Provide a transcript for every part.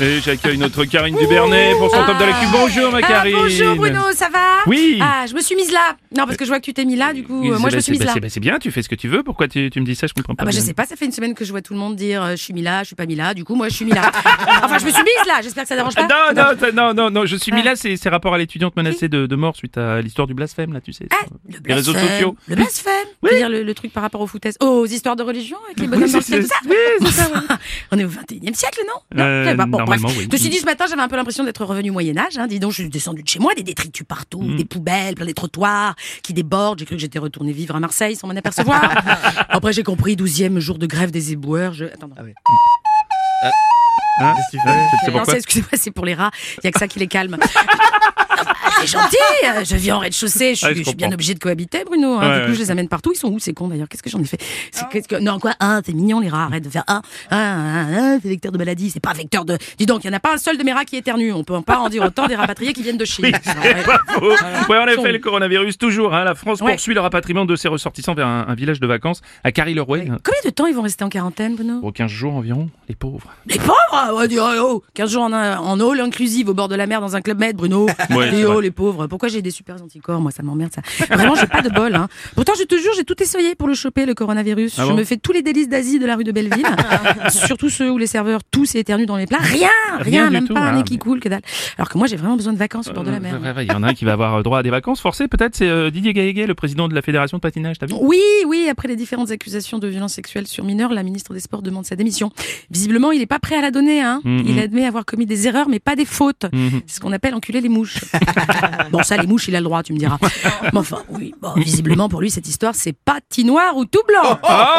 Et j'accueille notre Karine Dubernay pour son top de l'actu. Bonjour ma Ah, Karine. bonjour Bruno, ça va? Oui. Ah, je me suis mise là. Non, parce que je vois que tu t'es mis là, du coup, Oui, euh, moi je me suis mise là. c'est- bah, C'est bien, tu fais ce que tu veux. Pourquoi tu, tu me dis ça? Je comprends pas. Ah bah je sais pas, ça fait une semaine que je vois tout le monde dire euh, je suis mis là, je suis pas mis là, du coup moi je suis mis là. enfin je me suis mise là, j'espère que ça dérange Ah, pas. non, non, non, non, non, je suis mis Ah. là, c'est rapport à l'étudiante menacée de, de mort suite à l'histoire du blasphème, là, tu sais. Ah, le les réseaux sociaux. Le blasphème Oui. C'est-à-dire le, le truc par rapport aux foutaises. Oh, aux histoires de religion avec les bonhommes Oui, dans le c'est- ciel, tout ça? Oui, c'est ça, ouais. On est au 21 e siècle, non? Non, Euh, pas. Bon, bref. normalement, oui. Je me suis dit ce matin, j'avais un peu l'impression d'être revenu au Moyen-Âge. Hein. Dis donc, je suis descendu de chez moi, des détritus partout, Mm. des poubelles, plein des trottoirs qui débordent. J'ai cru que j'étais retourné vivre à Marseille sans m'en apercevoir. Après, j'ai compris, 12e jour de grève des éboueurs. Je... Attends, non. Hein C'est c'est Non, pourquoi? c'est- excusez-moi, c'est pour les rats. Il n'y a que ça qui les calme. Ah, gentil, euh, je vis en rez-de-chaussée, je, je suis bien comprends. obligé de cohabiter, Bruno. hein. Ouais, du coup, ouais. je les amène partout. Ils sont où, ces cons d'ailleurs? Qu'est-ce que j'en ai fait? Que... Non, quoi? Ah, t'es mignon, les rats, arrête de faire Ah, ah, ah, ah, c'est vecteur de maladie, c'est pas vecteur de. Dis donc, il n'y en a pas un seul de mes rats qui éternue. On peut pas en dire autant des rapatriés qui viennent de Chine. Oui, pas faux. Ouais, en effet, le coronavirus, toujours. hein, la France Ouais. poursuit le rapatriement de ses ressortissants vers un, un village de vacances à Carry-le-Roi. Combien de temps ils vont rester en quarantaine, Bruno? Pour 15 jours environ, les pauvres. Les pauvres? On va dire, oh, 15 jours en, en all inclusive au bord de la mer dans un club med, Bruno. Oh, les Pourquoi j'ai des super anticorps Moi, ça m'emmerde, ça. Vraiment, j'ai pas de bol. Hein. Pourtant, je te jure, j'ai tout essayé pour le choper, le coronavirus. Ah je bon me fais tous les délices d'Asie de la rue de Belleville. Surtout ceux où les serveurs tous éternuent dans les plats. Rien Rien, même tout, pas un ah, nez qui mais- coule, que dalle. Alors que moi, j'ai vraiment besoin de vacances au bord de la mer. Ouais, ouais, Il y en a un qui va avoir euh, droit à des vacances forcées, peut-être. C'est euh, Didier Gaillet, le président de la fédération de patinage, t'as vu? Oui, oui, après les différentes accusations de violences sexuelles sur mineurs, la ministre des Sports demande sa démission. Visiblement, il n'est pas prêt à la donner. Hein. Mhm. Il admet avoir commis des erreurs, mais pas des fautes. Mhm. C'est ce qu'on appelle enculer les mouches. bon, ça, les mouches, il a le droit, tu me diras. Mais enfin, oui, bon, visiblement, pour lui, cette histoire, c'est patinoire ou tout blanc.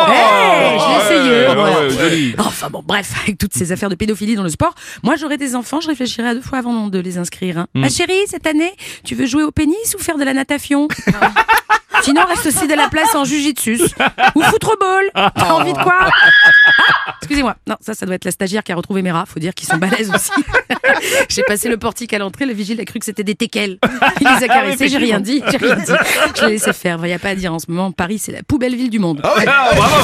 Hey, je l'ai essayé. ouais, voilà. ouais, joli. Enfin bon, bref, avec toutes ces affaires de pédophilie dans le sport, moi j'aurais des enfants, je réfléchirais à deux fois avant de les inscrire. hein. Mm. Ma chérie, cette année, tu veux jouer au pénis ou faire de la natation? Sinon, reste aussi de la place en jujitsu ou football. T'as envie de quoi? Ah, Excusez-moi. Non, ça, ça doit être la stagiaire qui a retrouvé mes rats. Faut dire qu'ils sont balèzes aussi. j'ai passé le portique à l'entrée. Le vigile a cru que c'était des teckels. Il les a caressés. J'ai rien dit. J'ai rien dit. Je l'ai laissé faire. Il n'y a pas à dire en ce moment. Paris, c'est la poubelle ville du monde. Ah, bravo